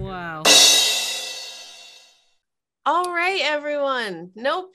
Wow. All right, everyone. Nope.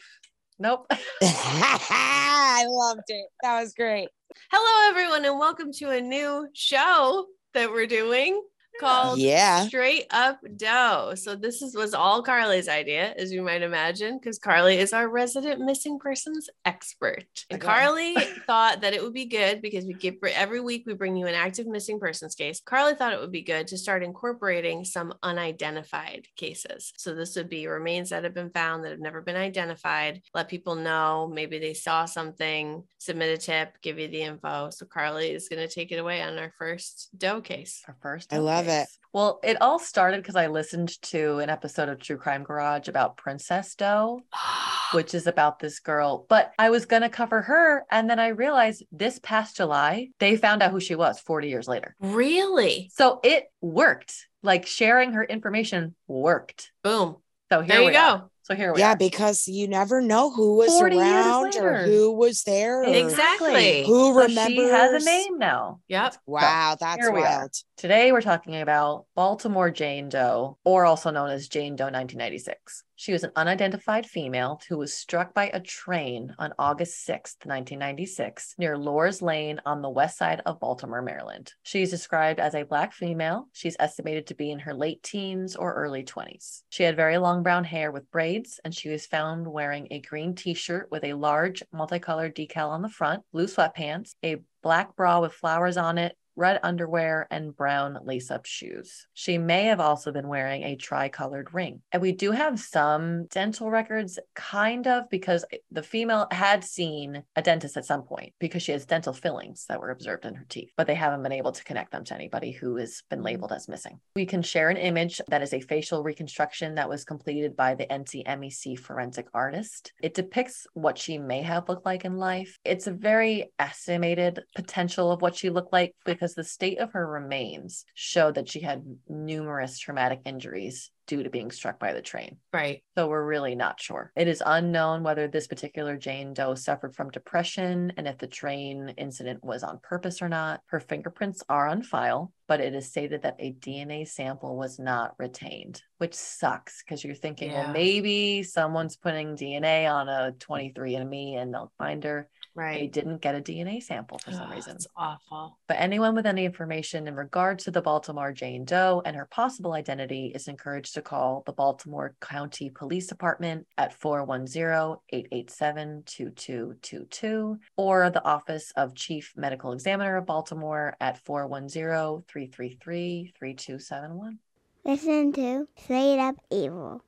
Nope. I loved it. That was great. Hello, everyone, and welcome to a new show that we're doing called Yeah. Straight Up Doe. So this is was all Carly's idea, as you might imagine, because Carly is our resident missing persons expert. And Carly thought that it would be good because we give every week we bring you an active missing persons case. Carly thought it would be good to start incorporating some unidentified cases. So this would be remains that have been found that have never been identified. Let people know maybe they saw something, submit a tip, give you the info. So Carly is going to take it away on our first doe case. Our first. I love it. Well, it all started because I listened to an episode of True Crime Garage about Princess Doe, which is about this girl. But I was going to cover her. And then I realized this past July, they found out who she was 40 years later. Really? So it worked. Like sharing her information worked. Boom. So here There you we are. Go. So here we Yeah, are. because you never know who was around or who was there. Exactly. Who So remembers? she has a name now. Yep. Wow, that's Here we are. wild. Today we're talking about Baltimore Jane Doe, or also known as Jane Doe 1996. She was an unidentified female who was struck by a train on August 6th, 1996, near Loras Lane on the west side of Baltimore, Maryland. She's described as a black female. She's estimated to be in her late teens or early 20s. She had very long brown hair with braids, and she was found wearing a green t shirt with a large multicolored decal on the front, blue sweatpants, a black bra with flowers on it, red underwear, and brown lace up shoes. She may have also been wearing a tricolored ring. And we do have some dental records, kind of, because the female had seen a dentist at some point because she has dental fillings that were observed in her teeth, but they haven't been able to connect them to anybody who has been mm-hmm. labeled as missing. We can share an image that is a facial reconstruction that was completed by the NCMEC forensic artist. It depicts what she may have looked like in life. It's a very estimated potential of what she looked like because the state of her remains showed that she had numerous traumatic injuries due to being struck by the train. Right. So we're really not sure. It is unknown whether this particular Jane Doe suffered from depression and if the train incident was on purpose or not. Her fingerprints are on file, but it is stated that a DNA sample was not retained, which sucks because you're thinking, Yeah. well, maybe someone's putting DNA on a 23andMe and they'll find her. They Right. didn't get a DNA sample for some Oh, reason. It's awful. But anyone with any information in regard to the Baltimore Jane Doe and her possible identity is encouraged to call the Baltimore County Police Department at 410 887 2222 or the Office of Chief Medical Examiner of Baltimore at 410 333 3271. Listen to Straight Up Evil.